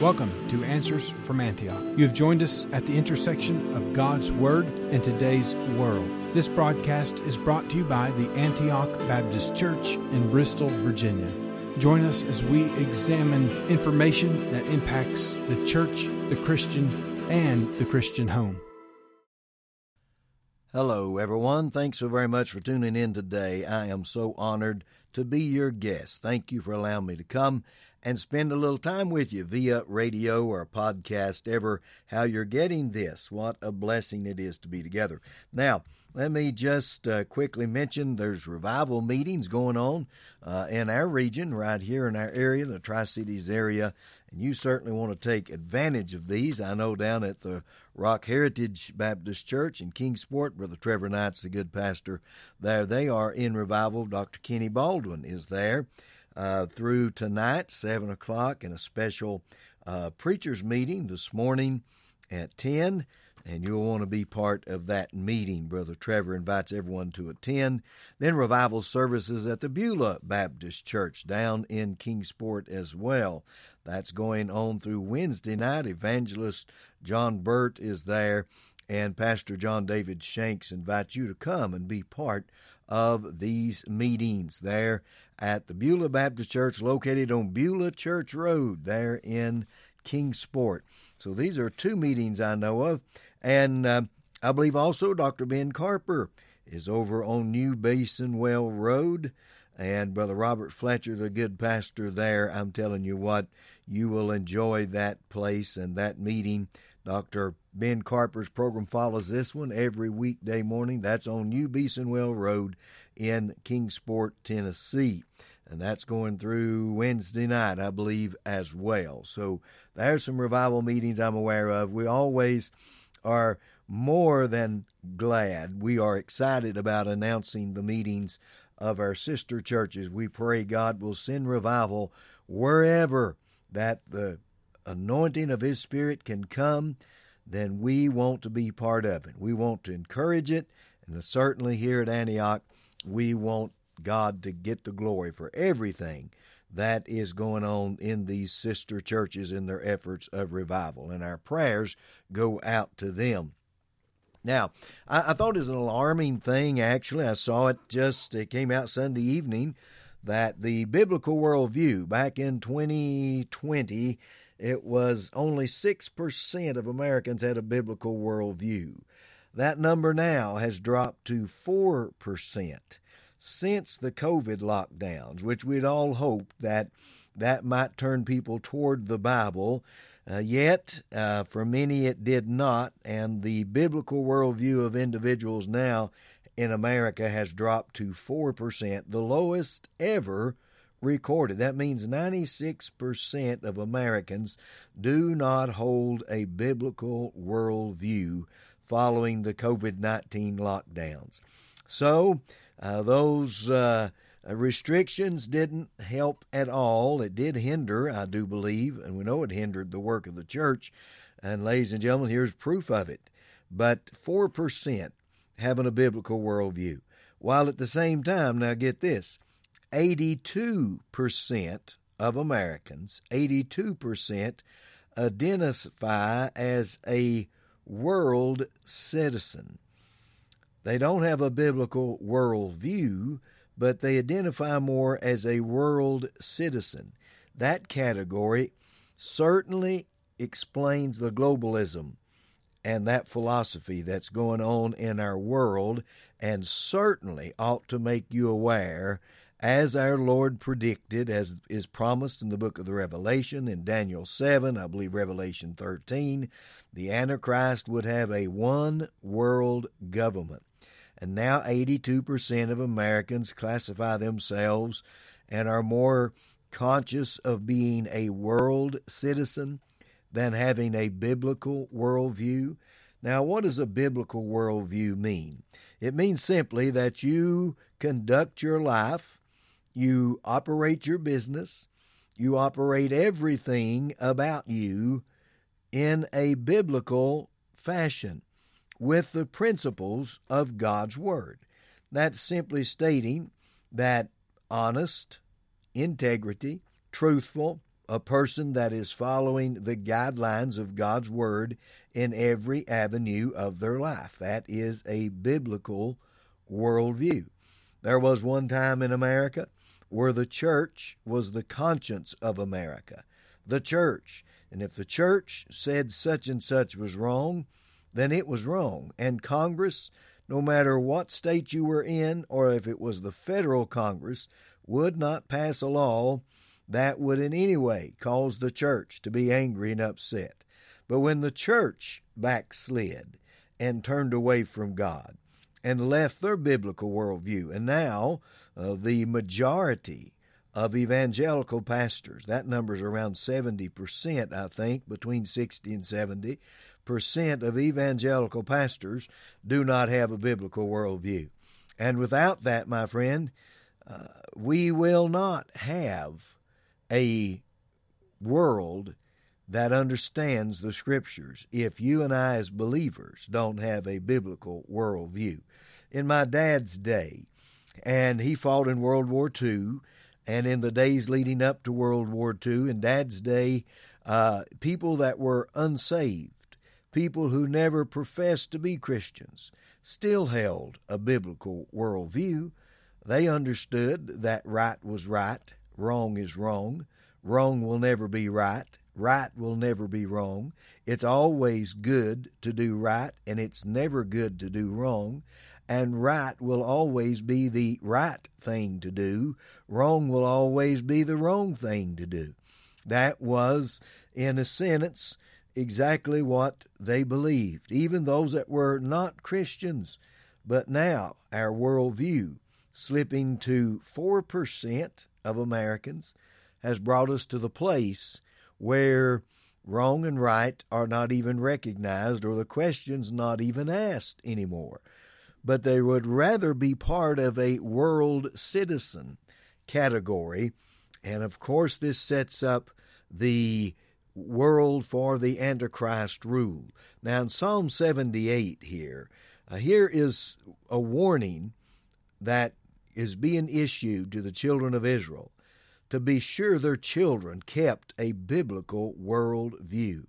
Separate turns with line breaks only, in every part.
Welcome to Answers from Antioch. You have joined us at the intersection of God's Word and today's world. This broadcast is brought to you by the Antioch Baptist Church in Bristol, Virginia. Join us as we examine information that impacts the church, the Christian, and the Christian home.
Hello, everyone. Thanks so very much for tuning in today. I am so honored to be your guest. Thank you for allowing me to come and spend a little time with you via radio or podcast, ever how you're getting this. What a blessing it is to be together. Now, let me just uh, quickly mention there's revival meetings going on uh, in our region, right here in our area, the Tri Cities area, and you certainly want to take advantage of these. I know down at the Rock Heritage Baptist Church in Kingsport, Brother Trevor Knight's the good pastor there. They are in revival. Dr. Kenny Baldwin is there uh, through tonight, 7 o'clock, in a special uh, preacher's meeting this morning at 10 and you'll want to be part of that meeting. Brother Trevor invites everyone to attend. Then revival services at the Beulah Baptist Church down in Kingsport as well. That's going on through Wednesday night. Evangelist John Burt is there, and Pastor John David Shanks invites you to come and be part of these meetings there at the Beulah Baptist Church, located on Beulah Church Road there in Kingsport. So these are two meetings I know of. And uh, I believe also Dr. Ben Carper is over on New Beason Well Road. And Brother Robert Fletcher, the good pastor there, I'm telling you what, you will enjoy that place and that meeting. Dr. Ben Carper's program follows this one every weekday morning. That's on New Beason Well Road in Kingsport, Tennessee. And that's going through Wednesday night, I believe, as well. So there's some revival meetings I'm aware of. We always are more than glad. We are excited about announcing the meetings of our sister churches. We pray God will send revival wherever that the anointing of His Spirit can come, then we want to be part of it. We want to encourage it, and certainly here at Antioch, we want God to get the glory for everything that is going on in these sister churches in their efforts of revival. And our prayers go out to them. Now, I, I thought it was an alarming thing, actually. I saw it just, it came out Sunday evening, that the biblical worldview back in 2020, it was only 6% of Americans had a biblical worldview. That number now has dropped to 4% since the COVID lockdowns, which we'd all hoped that that might turn people toward the Bible. Uh, yet, uh, for many, it did not, and the biblical worldview of individuals now in America has dropped to 4%, the lowest ever recorded. That means 96% of Americans do not hold a biblical worldview following the COVID 19 lockdowns. So, uh, those uh, restrictions didn't help at all. It did hinder, I do believe, and we know it hindered the work of the church. And, ladies and gentlemen, here's proof of it. But 4% having a biblical worldview, while at the same time, now get this 82% of Americans, 82% identify as a world citizen. They don't have a biblical worldview, but they identify more as a world citizen. That category certainly explains the globalism and that philosophy that's going on in our world, and certainly ought to make you aware, as our Lord predicted, as is promised in the book of the Revelation, in Daniel 7, I believe Revelation 13, the Antichrist would have a one world government and now 82% of Americans classify themselves and are more conscious of being a world citizen than having a biblical worldview. Now, what does a biblical worldview mean? It means simply that you conduct your life, you operate your business, you operate everything about you in a biblical fashion with the principles of God's Word. That's simply stating that honest, integrity, truthful, a person that is following the guidelines of God's Word in every avenue of their life. That is a biblical worldview. There was one time in America where the church was the conscience of America. The church. And if the church said such and such was wrong, then it was wrong. And Congress, no matter what state you were in, or if it was the federal Congress, would not pass a law that would in any way cause the church to be angry and upset. But when the church backslid and turned away from God and left their biblical worldview, and now uh, the majority of evangelical pastors, that number is around 70%, I think, between 60 and 70 percent of evangelical pastors do not have a biblical worldview. And without that, my friend, uh, we will not have a world that understands the scriptures if you and I, as believers, don't have a biblical worldview. In my dad's day, and he fought in World War II, and in the days leading up to World War II, in dad's day, uh, people that were unsaved, people who never professed to be Christians, still held a biblical worldview. They understood that right was right, wrong is wrong, wrong will never be right, right will never be wrong. It's always good to do right, and it's never good to do wrong. And right will always be the right thing to do, wrong will always be the wrong thing to do. That was, in a sentence, exactly what they believed, even those that were not Christians. But now, our worldview, slipping to 4% of Americans, has brought us to the place where wrong and right are not even recognized or the questions not even asked anymore. But they would rather be part of a world citizen category. And of course, this sets up the world for the Antichrist rule. Now, in Psalm 78 here, uh, here is a warning that is being issued to the children of Israel to be sure their children kept a biblical world view.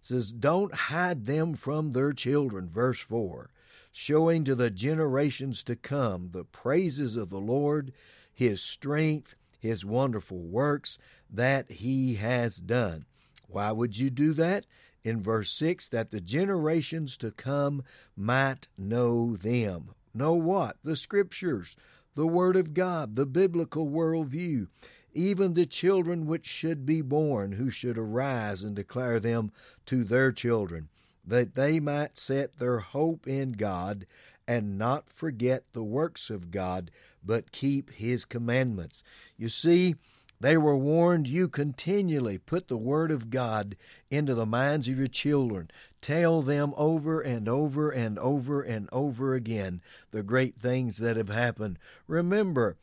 It says, Don't hide them from their children, verse 4, showing to the generations to come the praises of the Lord, his strength, his wonderful works that he has done. Why would you do that? In verse 6, that the generations to come might know them. Know what? The Scriptures, the Word of God, the biblical worldview even the children which should be born, who should arise and declare them to their children, that they might set their hope in God and not forget the works of God, but keep His commandments. You see, they were warned you continually put the Word of God into the minds of your children. Tell them over and over and over and over again the great things that have happened. Remember,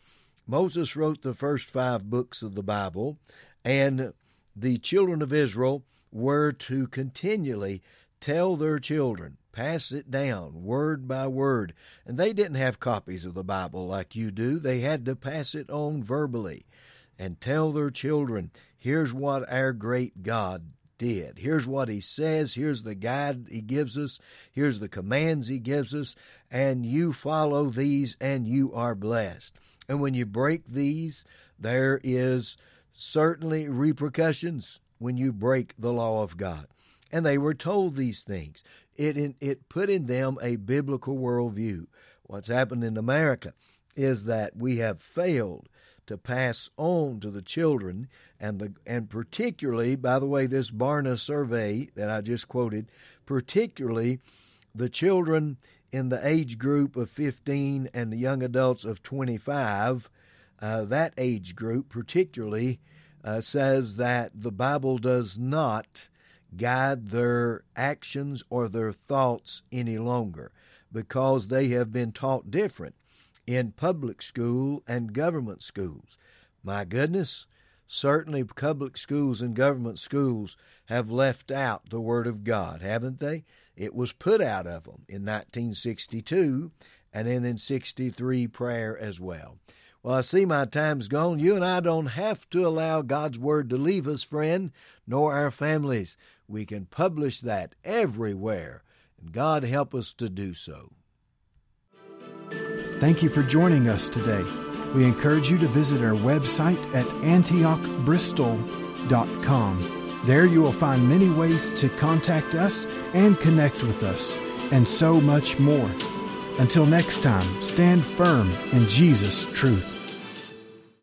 Moses wrote the first five books of the Bible, and the children of Israel were to continually tell their children, pass it down word by word. And they didn't have copies of the Bible like you do, they had to pass it on verbally and tell their children, here's what our great God did. Here's what he says. Here's the guide he gives us. Here's the commands he gives us. And you follow these and you are blessed. And when you break these, there is certainly repercussions when you break the law of God. And they were told these things. It, it put in them a biblical worldview. What's happened in America is that we have failed to pass on to the children and the and particularly by the way this Barna survey that I just quoted particularly the children in the age group of 15 and the young adults of 25, uh, that age group particularly uh, says that the Bible does not guide their actions or their thoughts any longer because they have been taught different in public school and government schools. My goodness, certainly public schools and government schools have left out the Word of God, haven't they? It was put out of them in 1962 and then in 63 prayer as well. Well, I see my time's gone. You and I don't have to allow God's Word to leave us, friend, nor our families. We can publish that everywhere, and God help us to do so.
Thank you for joining us today. We encourage you to visit our website at antiochbristol.com. There you will find many ways to contact us and connect with us, and so much more. Until next time, stand firm in Jesus' truth.